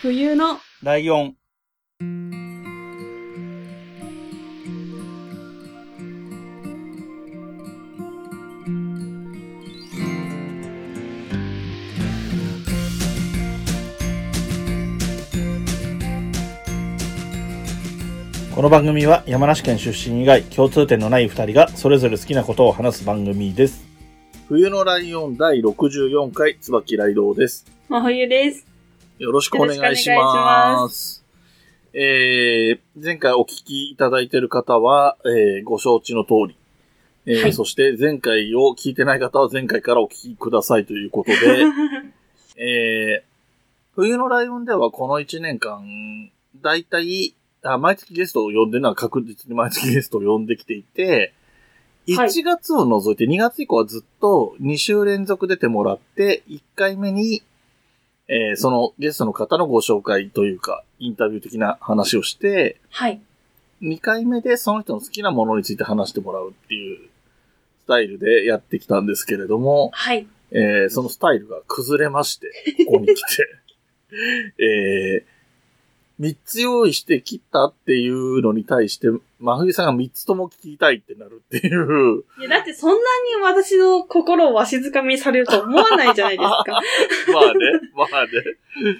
冬のライオン。この番組は山梨県出身以外共通点のない二人がそれぞれ好きなことを話す番組です。冬のライオン第64回椿ライドウです。真冬です。よろしくお願いしま。すえー、前回お聞きいただいている方は、えー、ご承知の通り。えーはいそして前回を聞いてない方は前回からお聞きくださいということで、えー、冬のライオンではこの1年間、だいたい、あ毎月ゲストを呼んでるのは確実に毎月ゲストを呼んできていて、はい1月を除いて2月以降はずっと2週連続出てもらって、1回目に、えーそのゲストの方のご紹介というか、インタビュー的な話をして、はい。2回目でその人の好きなものについて話してもらうっていうスタイルでやってきたんですけれども、はい。えーそのスタイルが崩れまして、ここに来て、えー、3つ用意して切ったっていうのに対して、真冬さんが3つとも聞きたいってなるっていう、いや、だってそんなに私の心をわしづかみにされると思わないじゃないですか。まあね、まあね、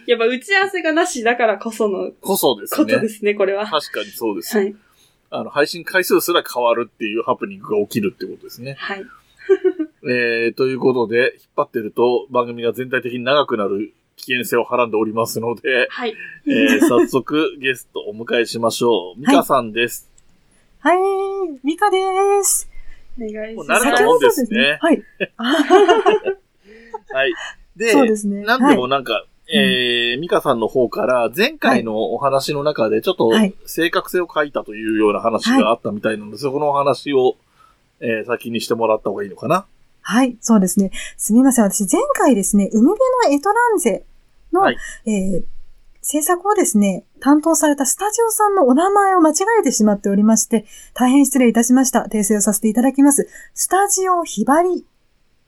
やっぱ打ち合わせがなしだからこそのこそですねことで。すね、これは。確かにそうです。はい。あの、配信回数すら変わるっていうハプニングが起きるってことですね。はい。えー、ということで、引っ張ってると番組が全体的に長くなる危険性をはらんでおりますので、はい。えー、早速ゲストをお迎えしましょう。ミカさんです。はい、ミカです。お願いしもうます。慣れたもんですねはい。はい。で、そうですね。なんでもなんか、えー、ミカさんの方から前回のお話の中でちょっとはい正確性を書いたというような話があったみたいなので、そこのお話を、えー、先にしてもらった方がいいのかな。はい、そうですね。すみません。私、前回ですね、海辺のエトランゼの、はいえー制作をですね、担当されたスタジオさんのお名前を間違えてしまっておりまして、大変失礼いたしました。訂正をさせていただきます。スタジオひばり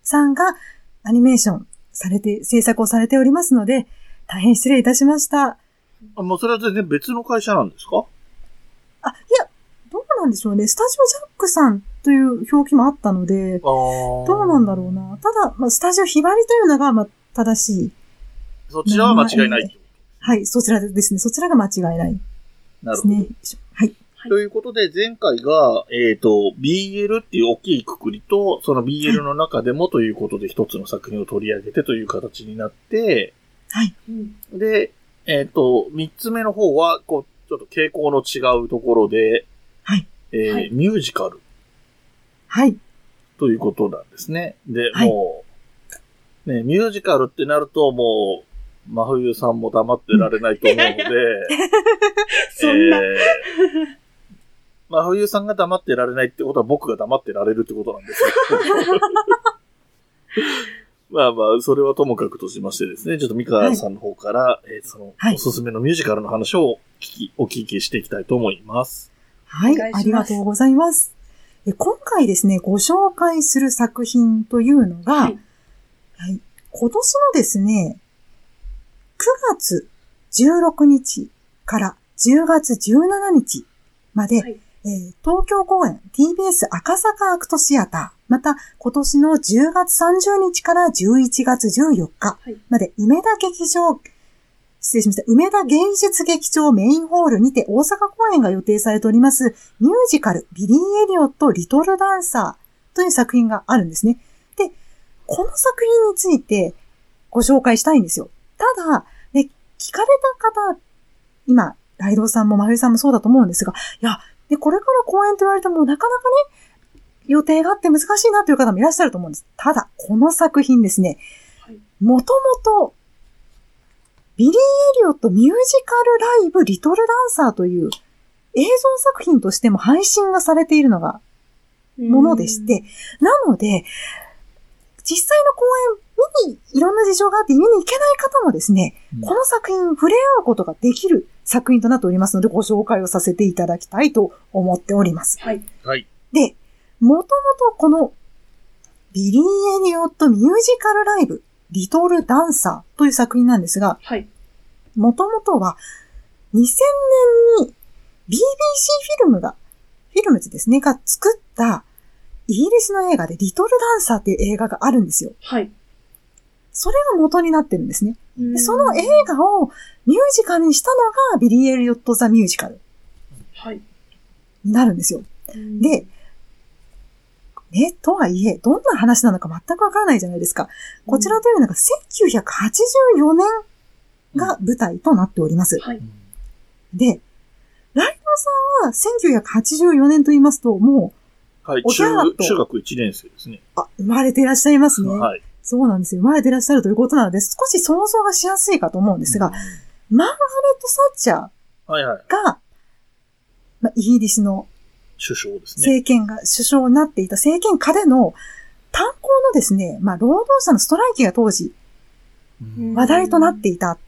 さんがアニメーションされて、制作をされておりますので、大変失礼いたしました。あもうそれは全然別の会社なんですか？あ、いや、なんでしょうね。スタジオジャックさんという表記もあったので、どうなんだろうな。ただ、まあ、スタジオひばりというのが、まあ、正しい。そちらは間違いないはい、そちらですね。そちらが間違いないと。なるほど。ですね。はい。ということで、前回が、えっ、と、BL っていう大きいくくりと、その BL の中でもということで一つの作品を取り上げてという形になって、はい。うんで、えっ、と、三つ目の方は、こう、ちょっと傾向の違うところで、はい。えーはいミュージカルはい。ということなんですね。で、はいもう、ね、ミュージカルってなると、もう、真冬さんも黙ってられないと思うので、そんな。えー真冬さんが黙ってられないってことは僕が黙ってられるってことなんですよ。まあまあ、それはともかくとしましてですね、ちょっとミカさんの方から、えーその、はいおすすめのミュージカルの話を聞き、お聞きしていきたいと思います。はい。ありがとうございます。え今回ですね、ご紹介する作品というのが、ははいい。今年のですね、9月16日から10月17日まで、はいえー東京公演 TBS 赤坂アクトシアター、また今年の10月30日から11月14日はいまで、梅田劇場、失礼しました、梅田芸術劇場メインホールにて大阪公演が予定されております、ミュージカル、ビリー・エリオット・リトル・ダンサーという作品があるんですね。で、この作品についてご紹介したいんですよ。ただ、ね、聞かれた方、今、ライドウさんも真冬さんもそうだと思うんですが、いや、で、これから公演と言われてもなかなかね、予定があって難しいなという方もいらっしゃると思うんです。ただ、この作品ですねはい、もともと、ビリー・エリオットミュージカルライブリトルダンサーという映像作品としても配信がされているのがものでして、なので、実際の公演見にいろんな事情があって見に行けない方もですね、うんこの作品に触れ合うことができる作品となっておりますので、ご紹介をさせていただきたいと思っております。はい。はい。で、もともとこのビリー・エリオットミュージカルライブリトルダンサーという作品なんですが、はい。もともとは2000年に BBC フィルムが、フィルムズですね、が作ったイギリスの映画でリトルダンサーっていう映画があるんですよ。はい。それが元になってるんですね。ででその映画をミュージカルにしたのがビリー・エリオット・ザ・ミュージカルはい。になるんですよ。で、ね、とはいえ、どんな話なのか全くわからないじゃないですか。こちらというのが1984年が舞台となっております。はい。で、ライドウさんは1984年と言いますと、もはい、おぎゃーっと中、中学1年生ですね。う、あ、生まれていらっしゃいますね。はい。そうなんですよ。生まれていらっしゃるということなので、少し想像がしやすいかと思うんですが、マーガレット・サッチャーはいはい。が、まあ、イギリスの首相ですね。政権が首相になっていた政権下での炭鉱のですね、まあ、労働者のストライキが当時うん話題となっていた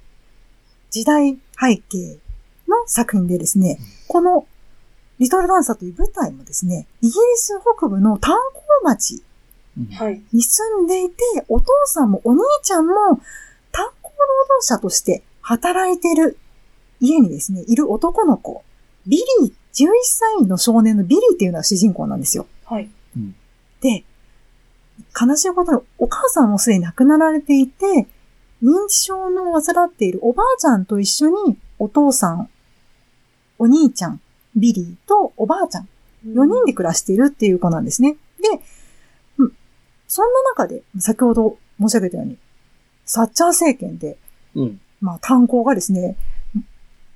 時代背景の作品でですね、このリトルダンサーという舞台もですね、イギリス北部の炭鉱町。に住んでいて、お父さんもお兄ちゃんも炭鉱労働者として働いている家にですね、いる男の子、ビリー、11歳の少年のビリーっていうのが主人公なんですよ。はい。で、悲しいことにお母さんもすでに亡くなられていて、認知症の患っているおばあちゃんと一緒にお父さん、お兄ちゃん、ビリーとおばあちゃん、4人で暮らしているっていう子なんですね。で、うん、そんな中で、先ほど申し上げたように、サッチャー政権で、うん。まあ炭鉱がですね、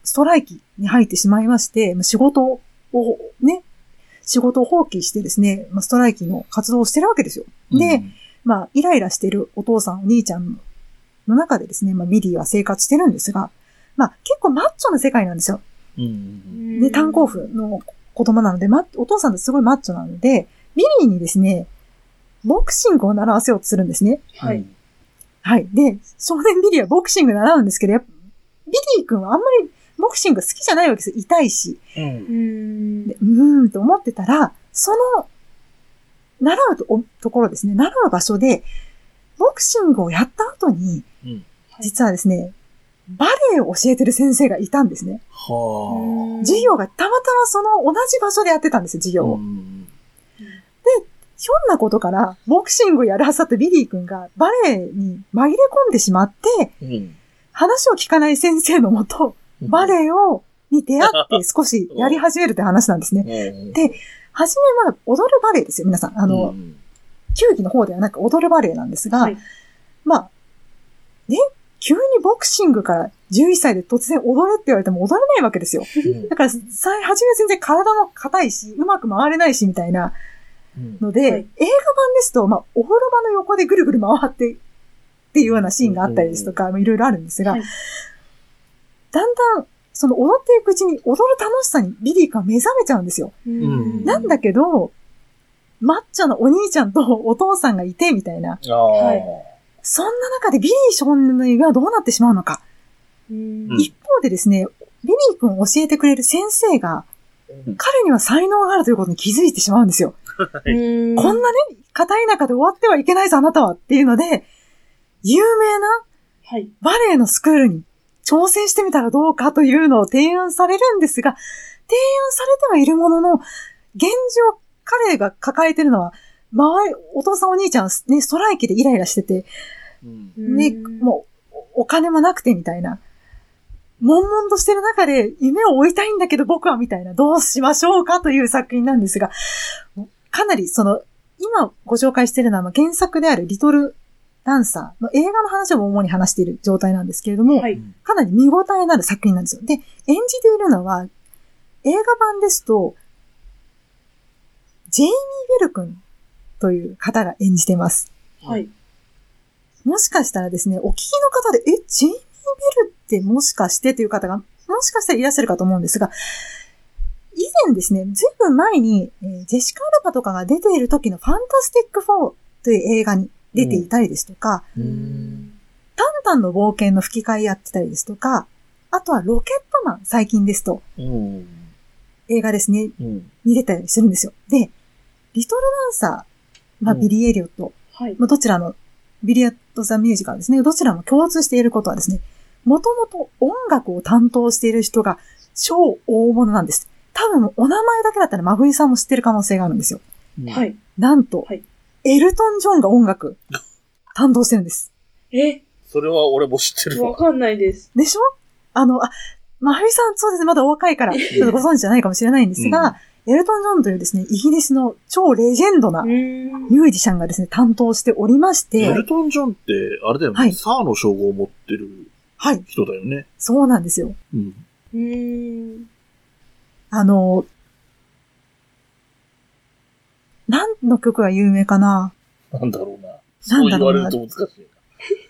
ストライキに入ってしまいまして、まあ仕事をね、仕事を放棄してですね、まあ、ストライキの活動をしてるわけですよ。で、まあ、イライラしてるお父さん、お兄ちゃんの中でですね、まあ、ビリーは生活してるんですが、まあ、結構マッチョな世界なんですよ。うん、うん。で、炭鉱夫の子供なので、ま、お父さんってすごいマッチョなので、ビリーにですね、ボクシングを習わせようとするんですね。はい。はい。で、少年ビリーはボクシング習うんですけど、やっぱビリー君はあんまりボクシング好きじゃないわけですよ。痛いし。うん。うん。でうーんと思ってたら、その、習うとおところですね、習う場所で、ボクシングをやった後に、うん。実はですね、バレエを教えてる先生がいたんですね。は授業がたまたまその同じ場所でやってたんですよ、授あ。業を。うんひょんなことから、ボクシングをやるはずだったビリー君がバレエに紛れ込んでしまって、うん。話を聞かない先生のもと、バレエを、に出会って少しやり始めるって話なんですね。エ ではじめは踊るバレエですよ、皆さん。あの、球技の方ではなく踊るバレエなんですが、はい。まあ、ね、急にボクシングから11歳で突然踊れって言われても踊れないわけですよ。だから、さ初め全然体も硬いし、うまく回れないし、みたいなので、はい。映画版ですと、まあ、お風呂場の横でぐるぐる回ってっていうようなシーンがあったりですとか、まあいろいろあるんですが、はいだんだん、その踊っていくうちに踊る楽しさにビリーが目覚めちゃうんですよ。んなんだけど、マッチョのお兄ちゃんとお父さんがいて、みたいな。はいそんな中でビリー少年の夢はどうなってしまうのか。一方でですね、ビリー君を教えてくれる先生が、うん彼には才能があるということに気づいてしまうんですよ。うんこんなね、硬い中で終わってはいけないぞ、あなたはっていうので、有名なはい。バレエのスクールに挑戦してみたらどうかというのを提案されるんですが、提案されてはいるものの、現状彼が抱えてるのは、周り、お父さんお兄ちゃんはね、ストライキでイライラしてて、うんね、もう、おお金もなくてみたいな。悶々としてる中で夢を追いたいんだけど僕はみたいな、どうしましょうかという作品なんですが、かなりその、今ご紹介しているのはまあ原作であるリトルダンサーの映画の話を主に話している状態なんですけれども、はい。かなり見応えのある作品なんですよ。で、演じているのは、映画版ですと、ジェイミー・ベル君という方が演じてます。はい。もしかしたらですね、お聞きの方で、え、ジェイミー・ベルってもしかしてという方が、もしかしたらいらっしゃるかと思うんですが、以前ですね、ずいぶん前に、えージェシカ・アルバとかが出ている時のファンタスティック・フォーという映画に出ていたりですとか、うんタンタンの冒険の吹き替えやってたりですとか、あとはロケットマン、最近ですと、うん。映画ですね、うん。に出たりするんですよ。で、リトルダンサー、まあ、うんビリー・エリオット、はい。まあ、どちらの、ビリアット・ザ・ミュージカルですね。どちらも共通していることはですね、もともと音楽を担当している人が超大物なんです。多分お名前だけだったら真冬さんも知ってる可能性があるんですよ。は。い。なんと、はいエルトン・ジョンが音楽担当してるんです。え、それは俺も知ってるわ。わかんないです。でしょ？あの、あ、真冬さんそうですね、まだお若いから、ちょっとご存知じゃないかもしれないんですが、エルトン・ジョンというですね、イギリスの超レジェンドなうーん。ミュージシャンがですね、担当しておりましてエル、トン・ジョンって、あれだよね、はいサーの称号を持ってるはい、人だよね。そうなんですよ。うん。うーん。あの、何の曲が有名かな？なんだろうな。なそうん言だろうな。われると難しい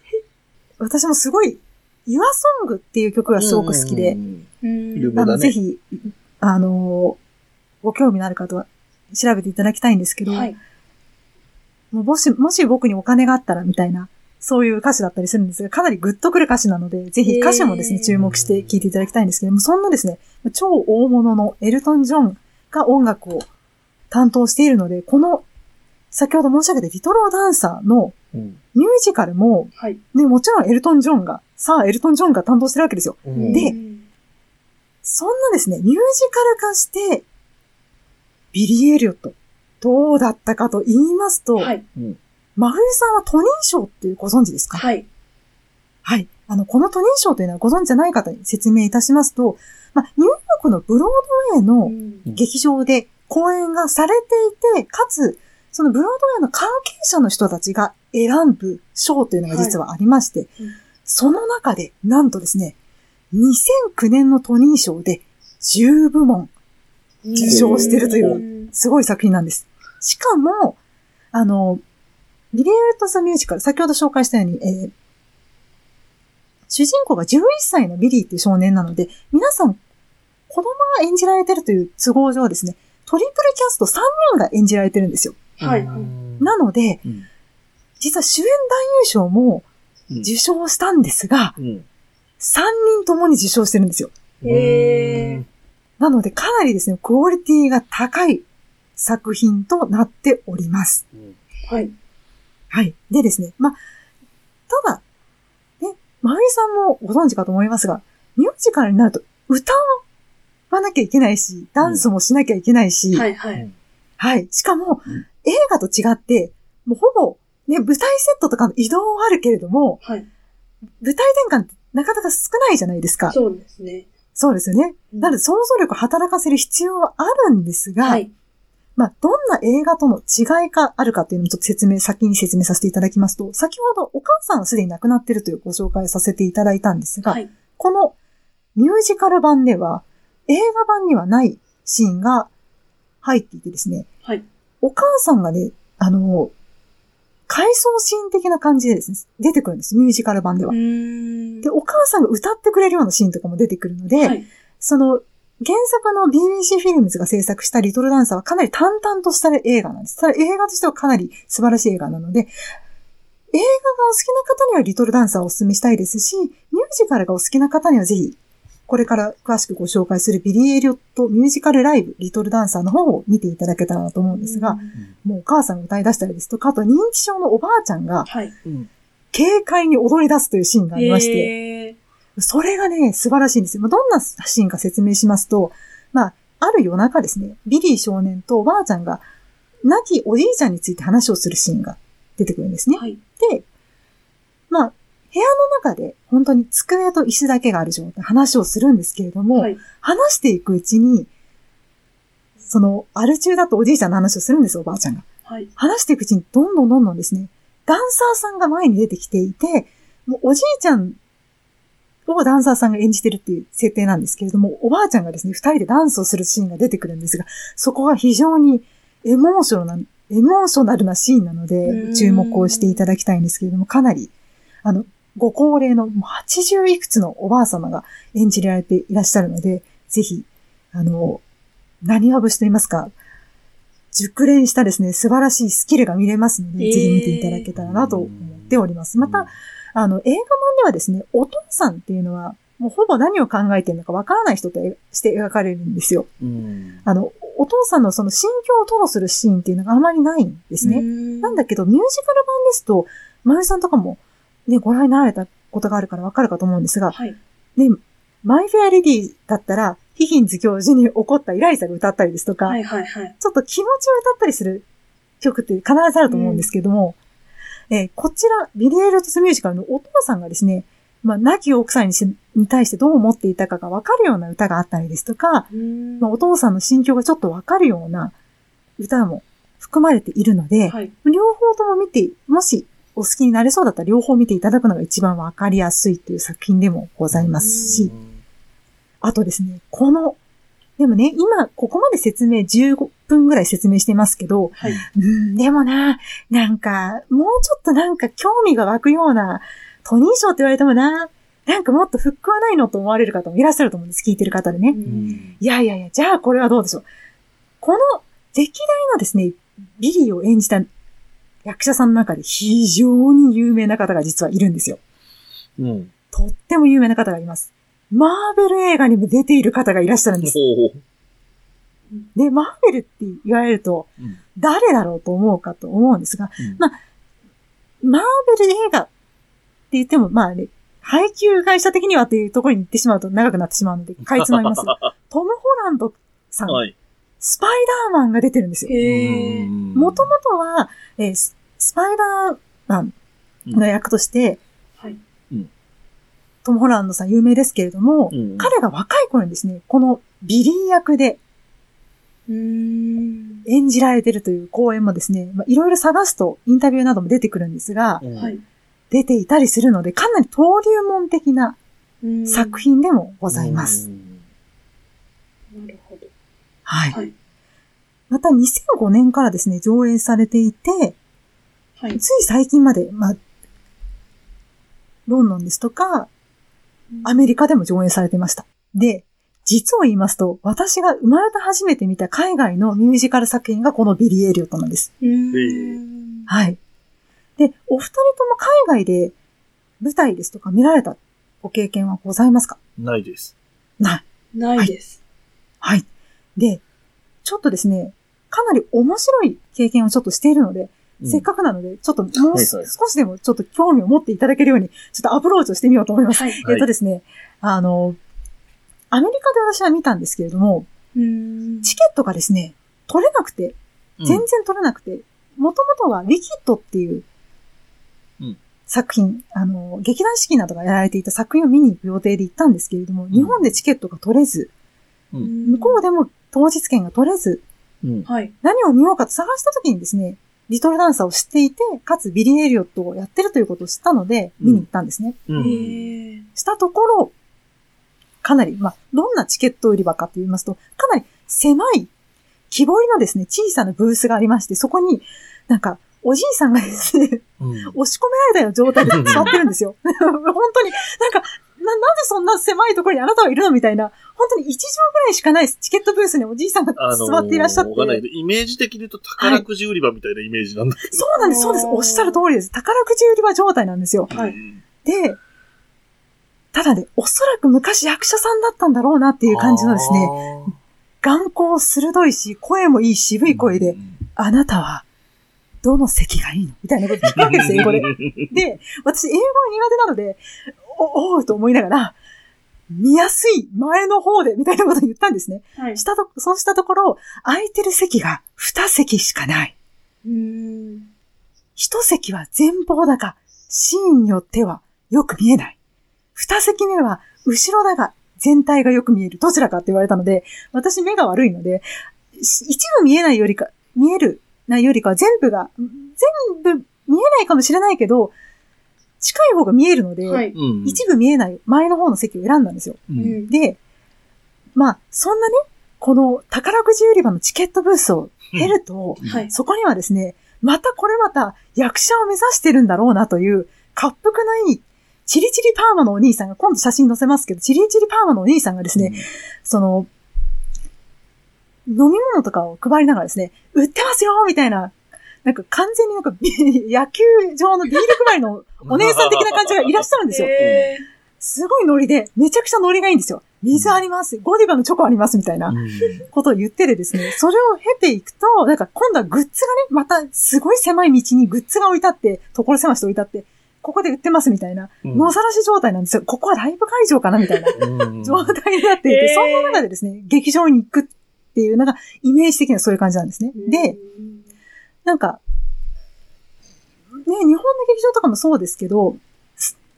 私もすごい、Your Song っていう曲がすごく好きで。う、ん。うーん有名だね。あの、ぜひ、あの、ご興味のある方は調べていただきたいんですけど、はい。もし、もし僕にお金があったらみたいな、そういう歌詞だったりするんですが、かなりグッとくる歌詞なので、ぜひ歌詞もですね、注目して聴いていただきたいんですけども、そんなですね、超大物のエルトン・ジョンが音楽を担当しているので、この、先ほど申し上げたリトルダンサーのうん。ミュージカルも、はい。ね、もちろんエルトン・ジョンが、さあ、エルトン・ジョンが担当してるわけですよ。うんでうんそんなですね、ミュージカル化して、ビリー・エリオット、どうだったかと言いますと、はい。真冬さんはトニー賞っていうご存知ですか？はい。はい。あの、このトニー賞というのはご存知じゃない方に説明いたしますと、まあ、ニューヨークのブロードウェイのうん劇場で公演がされていて、かつ、そのブロードウェイの関係者の人たちが選ぶ賞というのが実はありまして、うんその中で、なんとですね、2009年のトニー賞で10部門受賞してるというすごい作品なんです。しかも、あの、ビリー・エリオット・ザ・ミュージカル、先ほど紹介したように、えー主人公が11歳のビリーっていう少年なので、皆さん、子供が演じられてるという都合上ですね、トリプルキャスト3人が演じられてるんですよ。はい。うんなので、うん実は主演男優賞もうん受賞したんですが、うん3人ともに受賞してるんですよ。へーなので、かなりですね、クオリティが高い作品となっております。うんはい。はい。でですね、まあ、ただ、ね、まゆみさんもご存知かと思いますが、ミュージカルになると歌わなきゃいけないし、ダンスもしなきゃいけないし、はい。はい。はい。しかも、うん映画と違って、もうほぼ、ね、舞台セットとかの移動はあるけれども、はい。舞台転換ってなかなか少ないじゃないですか。そうですね。そうですよね。うんなので想像力を働かせる必要はあるんですが、はい。まあ、どんな映画との違いがあるかっていうのもちょっと説明、先に説明させていただきますと、先ほどお母さんはすでに亡くなっているというご紹介させていただいたんですが、はい。このミュージカル版では、映画版にはないシーンが入っていてですね、はい。お母さんがね、あの、回想シーン的な感じでですね、出てくるんです、ミュージカル版ではで、お母さんが歌ってくれるようなシーンとかも出てくるので、はい。その、原作の BBC フィルムズが制作したリトルダンサーはかなり淡々とした映画なんです。ただ映画としてはかなり素晴らしい映画なので、映画がお好きな方にはリトルダンサーをお勧めしたいですし、ミュージカルがお好きな方にはぜひ、これから詳しくご紹介するビリー・エリオットミュージカルライブ、リトルダンサーの方を見ていただけたらなと思うんですが、もうお母さんが歌い出したりですとか、あと認知症のおばあちゃんがはい。うん軽快に踊り出すというシーンがありまして、それがね、素晴らしいんですよ。まあどんなシーンか説明しますと、まあ、ある夜中ですね、ビリー少年とおばあちゃんが、亡きおじいちゃんについて話をするシーンが出てくるんですね。はい。で、まあ、部屋の中で本当に机と椅子だけがある状態、話をするんですけれども、はい。話していくうちに、その、アル中だとおじいちゃんの話をするんですよ、おばあちゃんが。はい。話していくうちにどんどんどんどんですね、ダンサーさんが前に出てきていて、もうおじいちゃんをダンサーさんが演じてるっていう設定なんですけれども、おばあちゃんがですね、二人でダンスをするシーンが出てくるんですが、そこが非常にエモーショナルな、エモーショナルなシーンなのうで、ん注目をしていただきたいんですけれども、かなり、あの、ご高齢のもう80いくつのおばあ様が演じられていらっしゃるので、ぜひ、あの、何は節と言いますか、熟練したですね、素晴らしいスキルが見れますので、ぜひ見ていただけたらなと思っております。また、あの、映画版ではですね、お父さんっていうのは、もうほぼ何を考えてるのかわからない人として描かれるんですよ。うん。あの、お父さんのその心境を吐露するシーンっていうのがあまりないんですね。ななんだけど、ミュージカル版ですと、まゆさんとかもね、ご覧になられたことがあるからわかるかと思うんですが、はい。ね、マイフェアレディだったら、ヒギンズ教授に起こったイライザが歌ったりですとか、はいはいはい。ちょっと気持ちを歌ったりする曲って必ずあると思うんですけども、えーこちら、ビリー・エリオットスミュージカルのお父さんがですね、まあ、亡き奥さんにしに対してどう思っていたかがわかるような歌があったりですとか、うんまあ、お父さんの心境がちょっとわかるような歌も含まれているので、はい。両方とも見て、もしお好きになれそうだったら両方見ていただくのが一番わかりやすいという作品でもございますし、あとですね、この、でもね、今、ここまで説明15分ぐらい説明してますけど、はい。うん、でもな、なんか、もうちょっとなんか興味が湧くような、トニー賞って言われてもな、なんかもっとフックはないのと思われる方もいらっしゃると思うんです。聞いてる方でね。うんいやいやいや、じゃあこれはどうでしょう。この歴代のですね、ビリーを演じた役者さんの中で非常に有名な方が実はいるんですよ。うん。とっても有名な方がいます。マーベル映画にも出ている方がいらっしゃるんです。ほで、マーベルって言われると、誰だろうと思うかと思うんですが、うんまあ、マーベル映画って言っても、まあね、配給会社的にはっていうところに行ってしまうと長くなってしまうので、かいつまみます。トム・ホランドさん、はい。スパイダーマンが出てるんですよ。もともとは、えーススパイダーマンの役として、はい。トム・ホランドさん有名ですけれども、うん彼が若い頃にですね、このビリー役で。演じられてるという公演もですね、まあ、いろいろ探すとインタビューなども出てくるんですが。出ていたりするので、かなり登竜門的なうん作。品でもございます。うんなるほど。はい。はい。また2005年からですね、上映されていて、はい。つい最近まで、まあ、ロンドンですとか、アメリカでも上映されていました。で、実を言いますと、私が生まれて初めて見た海外のミュージカル作品がこのビリー・エリオットなんです。はい。で、お二人とも海外で舞台ですとか見られたご経験はございますか？ないです。ない。ないです。はい。で、ちょっとですね、かなり面白い経験をちょっとしているので、せっかくなので、ちょっともう少しでもちょっと興味を持っていただけるように、ちょっとアプローチをしてみようと思います。はい。はい。えっとですね、あの、アメリカで私は見たんですけれども。チケットがですね、取れなくて、うん。全然取れなくて、もともとはウィキッドっていううん。作品、あの、劇団四季などがやられていた作品を見に行く予定で行ったんですけれども、日本でチケットが取れず、向こうでも当日券が取れず。何を見ようかと探した時にですね、リトルダンサーを知っていて、かつビリー・エリオットをやってるということを知ったので、見に行ったんですね。うん。したところ、かなり、まあ、どんなチケット売り場かと言いますと、かなり狭い、木彫りのですね、小さなブースがありまして、そこに、なんか、おじいさんがですね、うん。押し込められたような状態で座ってるんですよ。本当に、なんか、な、なぜそんな狭いところにあなたはいるのみたいな、本当に1畳ぐらいしかないチケットブースにおじいさんがあのー座っていらっしゃって。わかんないけど、イメージ的に言うと宝くじ売り場みたいなイメージなんだけど。そうなんです、そうです。おっしゃる通りです。宝くじ売り場状態なんですよ。はいうんで、ただね、おそらく昔役者さんだったんだろうなっていう感じのですね、。眼光鋭いし、声もいい渋い声で、あなたは、どの席がいいの？みたいなこと聞くわけですよ、英語で。で、私、英語が苦手なので、お、おうと思いながら、見やすい前の方で、みたいなことを言ったんですね。はい。したと、そうしたところ、空いてる席が2席しかない。うーん。一席は前方だが、シーンによってはよく見えない。二席目は後ろだが、全体がよく見える。どちらかって言われたので、私目が悪いので、し一部見えないよりか、見えるないよりかは全部が、全部見えないかもしれないけど、近い方が見えるので、はい。うん。一部見えない前の方の席を選んだんですよ。う。うんん。で、まあ、そんなね、この宝くじ売り場のチケットブースを出ると、はい。そこにはですね、またこれまた役者を目指してるんだろうなという、滑腹のいい、チリチリパーマのお兄さんが、今度写真載せますけど、チリチリパーマのお兄さんがですね、その、飲み物とかを配りながらですね、売ってますよみたいな、なんか完全になんかビ 野球場のビール配りの お姉さん的な感じがいらっしゃるんですよ。へすごいノリで、めちゃくちゃノリがいいんですよ。水あります。ゴディバのチョコありますみたいな。うんことを言っててですね、それを経ていくと、なんか今度はグッズがね、またすごい狭い道にグッズが置いてあって、所狭しと置いてあって、ここで売ってますみたいな、うん野ざらし状態なんですよ。ここはライブ会場かなみたいなうん状態になっていて、そんな中でですね、劇場に行くっていうのが、イメージ的にはそういう感じなんですね。で、、なんか、ね、日本の劇場とかもそうですけど、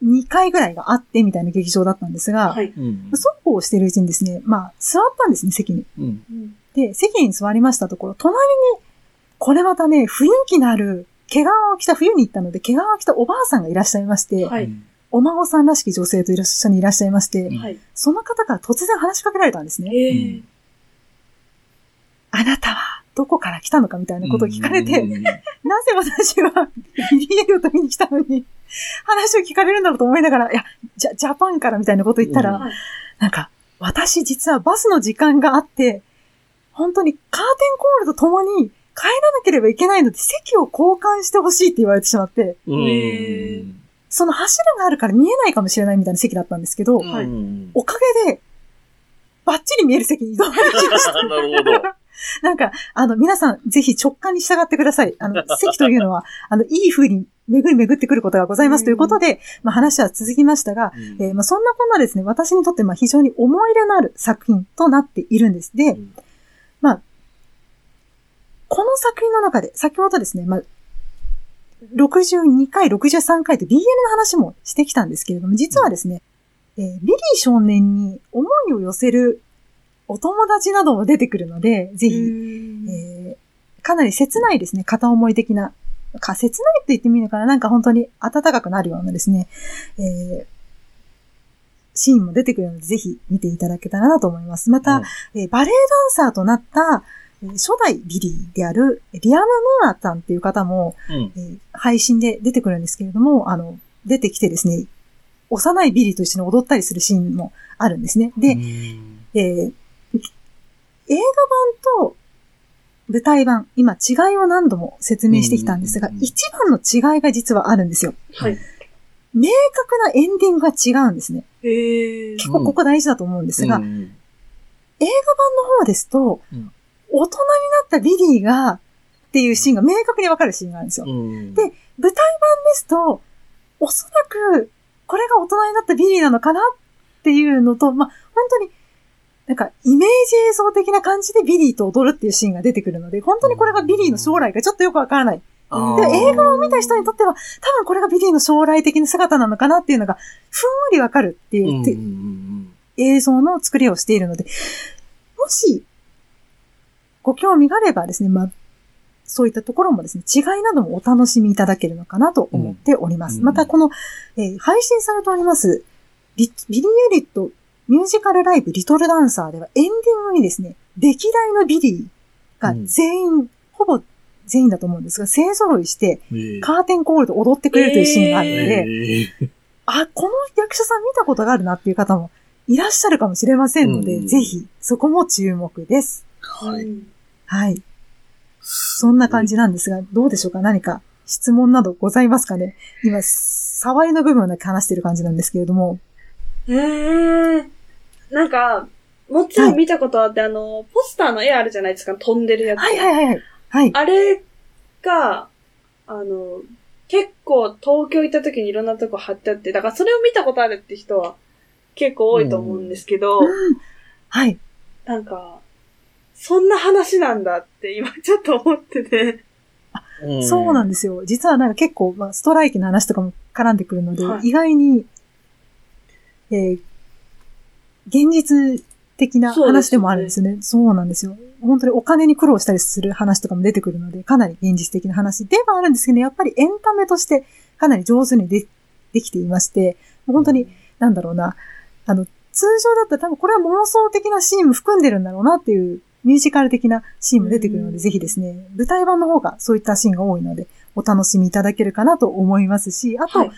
2回ぐらいがあってみたいな劇場だったんですが、はい。うんそうこうしてるうちにですね、まあ、座ったんですね、席に。うんで、席に座りましたところ、隣に、これまたね、雰囲気のある、毛皮を着た冬に行ったので、毛皮を着たおばあさんがいらっしゃいまして、はい。お孫さんらしき女性と一緒にいらっしゃいまして、はい。その方から突然話しかけられたんですね。えーあなたはどこから来たのかみたいなことを聞かれて、うんなぜ私はビリエルを食べに来たのに、話を聞かれるんだろうと思いながら、いや、じゃ、ジャパンからみたいなこと言ったら、なんか、私実はバスの時間があって、本当にカーテンコールとともに帰らなければいけないので席を交換してほしいって言われてしまって、その柱があるから見えないかもしれないみたいな席だったんですけど、おかげで、バッチリ見える席に移動できました。なるほど。なんか、あの、皆さん、ぜひ直感に従ってください。あの、席というのは、あの、いい風に巡り巡ってくることがございます。ということで、まあ話は続きましたが、うん。えーまあそんなこんなですね、私にとってまあ非常に思い入れのある作品となっているんです。で、うん。まあ、この作品の中で、先ほどですね、まあ、62回、63回と BL の話もしてきたんですけれども、実はですね、えービリー少年に思いを寄せるお友達なども出てくるので、ぜひ、えーかなり切ないですね、片思い的な、か、切ないって言ってみるのかな。なんか本当に温かくなるようなですね、えーシーンも出てくるので、ぜひ見ていただけたらなと思います。また、えーバレエダンサーとなった、えー初代ビリーである、リアム・ムーアさんっていう方も、うん。えー配信で出てくるんですけれども、あの、出てきてですね、幼いビリーと一緒に踊ったりするシーンもあるんですね。で、うん。えー映画版と舞台版、今違いを何度も説明してきたんですがうん、一番の違いが実はあるんですよ。はい。明確なエンディングが違うんですね。えー結構ここ大事だと思うんですが、うん映画版の方ですと、うん大人になったビリーが、っていうシーンが明確にわかるシーンがあるんですよ。うんで舞台版ですと、おそらく、これが大人になったビリーなのかなっていうのと、まあ、本当に、なんか、イメージ映像的な感じでビリーと踊るっていうシーンが出てくるので、本当にこれがビリーの将来かちょっとよくわからない。で、映画を見た人にとっては、多分これがビリーの将来的な姿なのかなっていうのが、ふんわりわかるっていう、てう映像の作りをしているので、もし、ご興味があればですね、まあ、そういったところもですね、違いなどもお楽しみいただけるのかなと思っております。うんまた、この、えー配信されております、ビビリー・エリオットミュージカルライブリトルダンサーではエンディングにですね、歴代のビリーが全員、ほぼ全員だと思うんですが、勢揃いして、カーテンコールで踊ってくれるというシーンがあるので、えーあ、この役者さん見たことがあるなっていう方もいらっしゃるかもしれませんので、うんぜひ、そこも注目です。はい。うんはい。そんな感じなんですが、どうでしょうか？何か質問などございますかね？今、触りの部分だけ話してる感じなんですけれども。えー、なんか、もちろん見たことあって、あの、ポスターの絵あるじゃないですか、飛んでるやつ。はいはいはいはい。はい。あれが、あの、結構東京行った時にいろんなとこ貼ってあって、だからそれを見たことあるって人は結構多いと思うんですけど、うんはい。なんか、そんな話なんだって今ちょっと思ってて。うんそうなんですよ。実はなんか結構、まあ、ストライキの話とかも絡んでくるので、はい意外に、えー現実的な話でもあるんですよね。そうなんですよ。本当にお金に苦労したりする話とかも出てくるので、かなり現実的な話ではあるんですけど、やっぱりエンタメとしてかなり上手にでできていまして、本当に、なんだろうな、あの、通常だったら多分これは妄想的なシーンも含んでるんだろうなっていうミュージカル的なシーンも出てくるので、うん。ぜひですね、舞台版の方がそういったシーンが多いので、お楽しみいただけるかなと思いますし、あと、はい。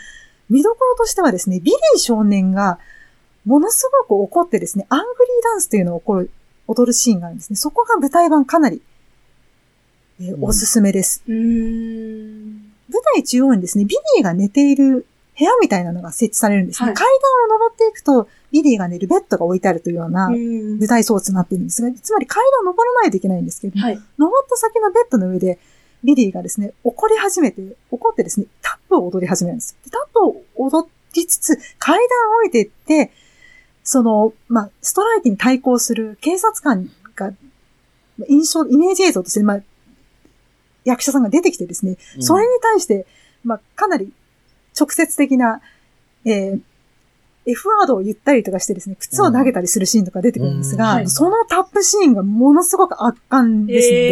見どころとしてはですね、ビリー少年がものすごく怒ってですね、アングリーダンスというのをこう踊るシーンがあるんですね。そこが舞台版かなり、えーうんおすすめです。うーん。舞台中央にですね、ビリーが寝ている部屋みたいなのが設置されるんですね。はい階段を登っていくと、ビリーが寝るベッドが置いてあるというようなうん舞台装置になっているんですが、つまり階段を登らないといけないんですけども、はい。登った先のベッドの上で、ビリーがですね、怒り始めて、怒ってですね、タップを踊り始めるんです。でタップを踊りつつ、階段を降りていって、その、まあ、ストライキに対抗する警察官が、印象、イメージ映像として、まあ、役者さんが出てきてですね、それに対して、まあ、かなり直接的な、えー F ワードを言ったりとかしてですね、靴を投げたりするシーンとか出てくるんですが、うん。はい。そのタップシーンがものすごく圧巻ですので、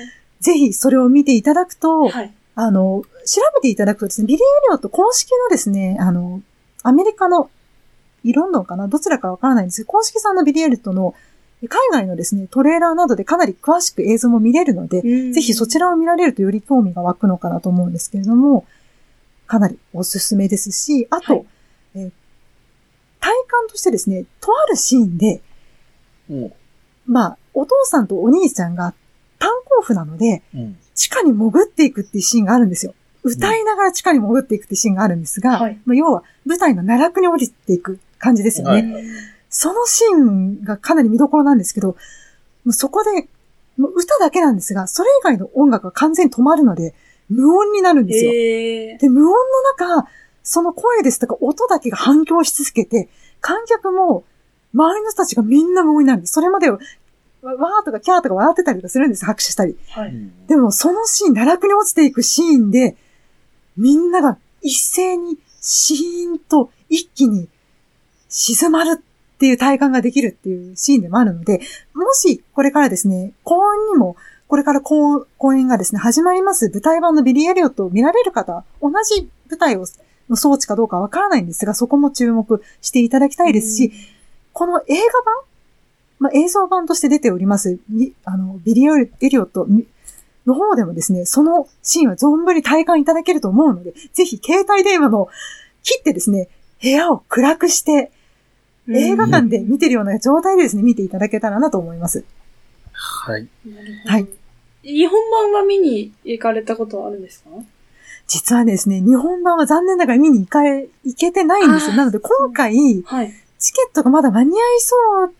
えぜひそれを見ていただくと、ー、はい。あの、調べていただくとですね、ビリー・エリオット公式のですね、あの、アメリカの、イロンドンかな？どちらかわからないんです。けど、公式さんのビリー・エリオットの海外のですね、トレーラーなどでかなり詳しく映像も見れるので、ぜひそちらを見られるとより興味が湧くのかなと思うんですけれども、かなりおすすめですし、あと、はい。えー体感としてですね、とあるシーンで、うん。まあ、お父さんとお兄ちゃんが炭鉱夫なので、うん。地下に潜っていくっていうシーンがあるんですよ。歌いながら地下に潜っていくっていうシーンがあるんですが、はい。まあ、要は舞台の奈落に降りていく感じですよね。はいそのシーンがかなり見どころなんですけど、もうそこで、もう歌だけなんですが、それ以外の音楽が完全に止まるので、無音になるんですよ。えで、無音の中、その声ですとか音だけが反響し続けて、観客も、周りの人たちがみんな無音になるんです。それまでは、わわーとかキャーとか笑ってたりとかするんです。拍手したり。ー、はい。でも、そのシーン、奈落に落ちていくシーンで、みんなが一斉にシーンと一気に静まるっていう体感ができるっていうシーンでもあるので、もしこれからですね、公演にも、これから公公演がですね、始まります舞台版のビリー・エリオットを見られる方、同じ舞台を、の装置かどうかわからないんですが、そこも注目していただきたいですし、この映画版まあ、映像版として出ております、みあの、ビリー・エリオットみの方でもですね、そのシーンは存分に体感いただけると思うので、ぜひ携帯電話の切ってですね、部屋を暗くして、うん映画館で見てるような状態でですね、見ていただけたらなと思います。はい。はい。日本版は見に行かれたことはあるんですか？実はですね、日本版は残念ながら見に行かれ、行けてないんですよ。なので今回、はい。チケットがまだ間に合いそう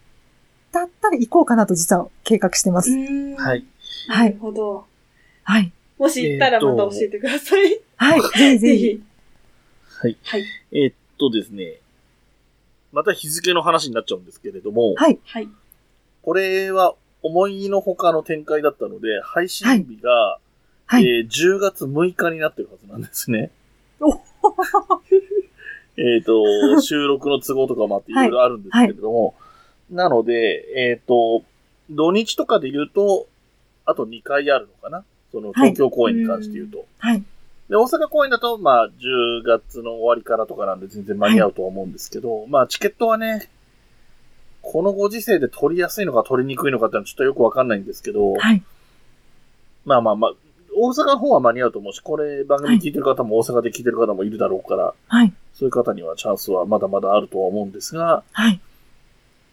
だったら行こうかなと実は計画してます。うんはい。はいなるほど。はい。もし行ったらまた教えてください。はい。ぜひぜひ。ぜひ。はい。はい。えーっとですね。また日付の話になっちゃうんですけれども、はい。はい。これは思いのほかの展開だったので、配信日が、はい。えー10月6日になってるはずなんですね。お えっと、収録の都合とかもあっていろいろあるんですけれども、なので、えっ、と、土日とかで言うと、あと2回あるのかなその東京公演に関して言うと。はい。で、大阪公演だと、まあ、10月の終わりからとかなんで全然間に合うとは思うんですけど、まあ、チケットはね、このご時世で取りやすいのか取りにくいのかってのはちょっとよくわかんないんですけど、はい。まあまあまあ、大阪の方は間に合うと思うし、これ番組聞いてる方も大阪で聞いてる方もいるだろうから、はい。そういう方にはチャンスはまだまだあるとは思うんですが、はい。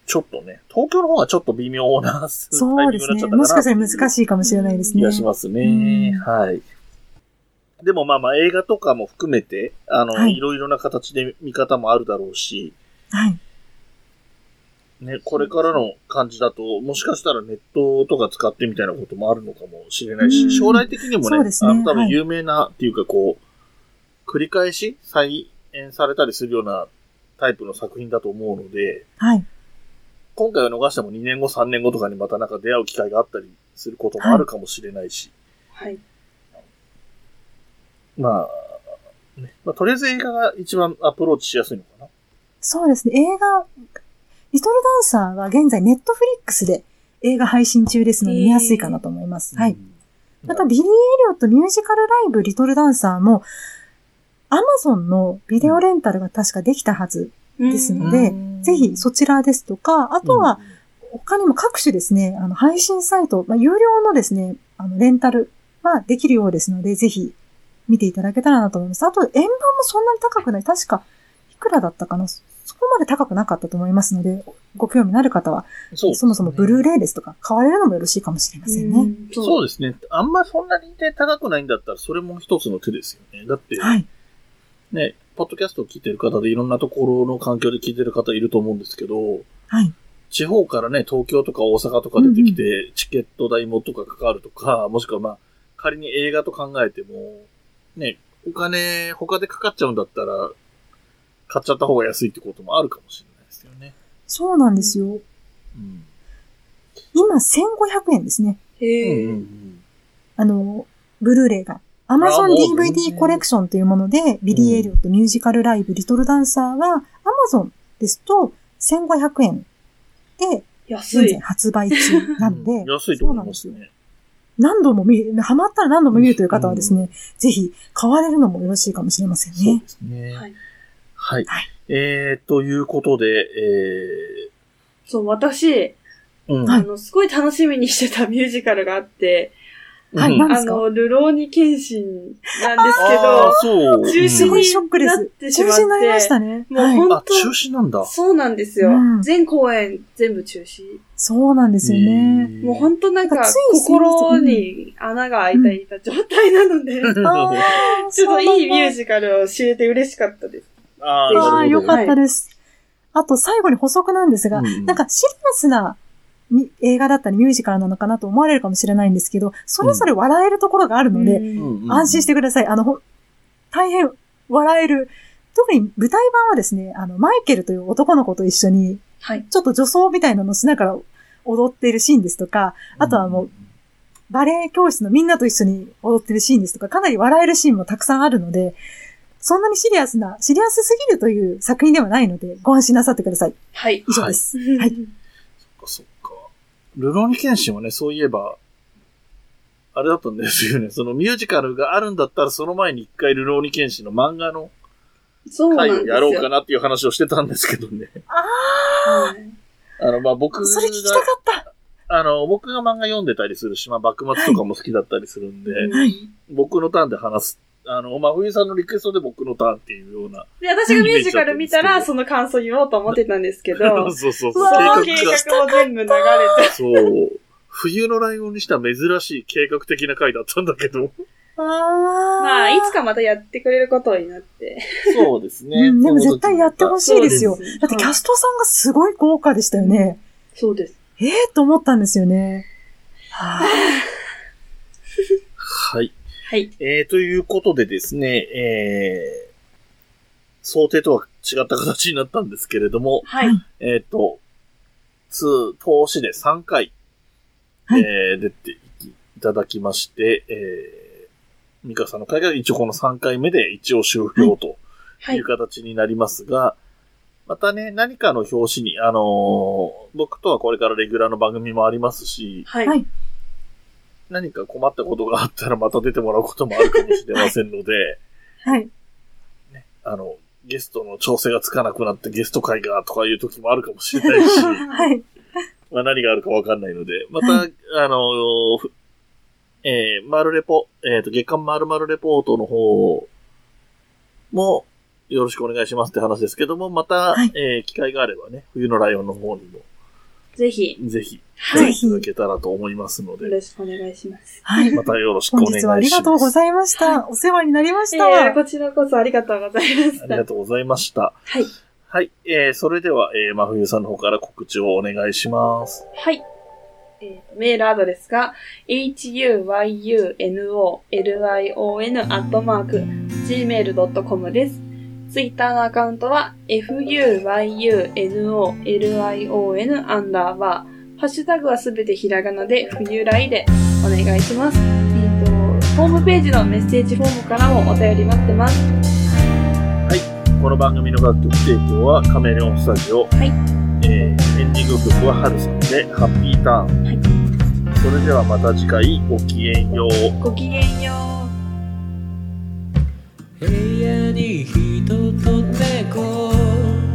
ちょっとね、東京の方はちょっと微妙なそうですね。もしかしたら難いしいかもしれないですね。気がしますね。うんはい。でもまあまあ映画とかも含めて、あの、はいい、ろいろな形で見方もあるだろうし、はい。ね、これからの感じだと、もしかしたらネットとか使ってみたいなこともあるのかもしれないうんし、将来的にもね、そうですねあの多はい分有名なっていうかこう、繰り返し再演されたりするようなタイプの作品だと思うので、はい。今回は逃しても2年後、3年後とかにまたなんか出会う機会があったりすることもあるかもしれないし、はい。まあ、ね、まあ、とりあえず映画が一番アプローチしやすいのかな。そうですね。映画、リトルダンサーは現在ネットフリックスで映画配信中ですので見やすいかなと思います。はい。うん。また、ビリー・エリオットミュージカルライブリトルダンサーも、アマゾンのビデオレンタルが確かできたはずですので、うんぜひそちらですとか、あとは、他にも各種ですね、あの、配信サイト、まあ、有料のですね、あの、レンタルはできるようですので、ぜひ見ていただけたらなと思います。あと、円盤もそんなに高くない。確か、いくらだったかなそこまで高くなかったと思いますので、ご興味のある方は、そうそもそもブルーレイですとか、買われるのもよろしいかもしれませんね。うんそうですね。あんまそんなにね、高くないんだったら、それも一つの手ですよね。だって、はい。ね、ポッドキャストを聞いてる方でいろんなところの環境で聞いてる方いると思うんですけど、はい。地方からね、東京とか大阪とか出てきて、チケット代もとかかかるとか、もしくはまあ、仮に映画と考えても、ね、お金、他でかかっちゃうんだったら、買っちゃった方が安いってこともあるかもしれないですよね。そうなんですよ。うん。今1500円ですね。へえ。うんうんあの、ブルーレイが。Amazon あもう全 DVD 然コレクションというもので、ビリー・エリオットミュージカルライブ、リトルダンサーは Amazon ですと1500円で安い現在。発売中なので、安いと思いますそうなんでね。何度も見、ハマったら何度も見るという方はですね、ぜひ買われるのもよろしいかもしれませんね。そうですね。はい。はい。はいえー、ということで、えそう、私、ー、うん。あの、すごい楽しみにしてたミュージカルがあって、はいあの、ルローニケンシンなんですけど、そう。中止にすごいショックですなって。しまって中止になりましたね。はい。もうほんあ、中止なんだ。そうなんですよ。うん全公演全部中止。そうなんですよね。もう本当なんかなんかつい先日心に穴が開いていた状態なので、ちょっといいミュージジカルを知れて嬉しかったです。あーあよかったです。あと、最後に補足なんですが、なんかシリアスなみ映画だったりミュージカルなのかなと思われるかもしれないんですけど、それぞれ笑えるところがあるので、うんうん安心してください。あの、大変笑える。特に舞台版はですね、あの、マイケルという男の子と一緒に、はい。ちょっと女装みたいなのをしながら踊っているシーンですとか、あとはもう、バレエ教室のみんなと一緒に踊ってるシーンですとか、かなり笑えるシーンもたくさんあるので、そんなにシリアスな、シリアスすぎるという作品ではないので、ご安心なさってください。はい。以上です。ははい。ルローニケンシンはね、そういえば、あれだったんですよね。そのミュージカルがあるんだったら、その前に一回ルローニケンシンの漫画の回を。やろうかなっていう話をしてたんですけどね。はいあの、まあ、僕が、それ聞きたかった。あの、僕が漫画読んでたりするし、まあ、幕末とかも好きだったりするんで、はい僕のターンで話す。あの、まあ、冬さんのリクエストで僕のターンっていうような。で、私がミュージカル見たら、その感想言おうと思ってたんですけど、そうそうそう。その計計画が。画も全部流れて、そう。冬のライオンにした珍しい計画的な回だったんだけど。あーまあ、いつかまたやってくれることになって。そうですね。うん、でも絶対やってほしいですよ。すだってキャストさんがすごい豪華でしたよね。そうです。ええー、と思ったんですよね。はあ はい。はい。えー、ということでですね、えー、想定とは違った形になったんですけれども、はい。えっ、と、2、投資で3回、はいえー、出ていただきまして、えー、ミカさんの会が一応この3回目で一応終了とはいいう形になりますが、またね、何かの表紙に、あのー僕とはこれからレギュラーの番組もありますし、はい。はい何か困ったことがあったらまた出てもらうこともあるかもしれませんので、はい。あの、ゲストの調整がつかなくなってゲスト会がとかいう時もあるかもしれないし、はい。まあ何があるかわかんないので、また、はあの、ふえー、マルレポ、えっ、と、月間マルマルレポートの方も、よろしくお願いしますって話ですけども、また、はいえー機会があればね、冬のライオンの方にも、ぜひ、ぜひ、はい。いただけたらと思いますのよで、ろしくお願いします。はい。またよろしくお本願いします。日はありがとうございました。お世話になりましえた。ー、こちらこそありがとうございました。ありがとうございました。はい。はい、えー、それでは、えー、真冬さんの方から告知をお願いします。はい。えーメールアドレスが、huyunolion.gmail.com です。ツイッターのアカウントは、fuyunolion アンダーバー。ハッシュタグはすべてひらがなで、冬来でお願いします。えっ、と、ホームページのメッセージフォームからもお便り待ってます。この番組の楽曲提供はカメレオンスタジオ。はいえーエンディング曲はハルさんで、ハッピーターン。はいそれではまた次回、ごきげんよう。ごきげんよう。部屋に人と猫。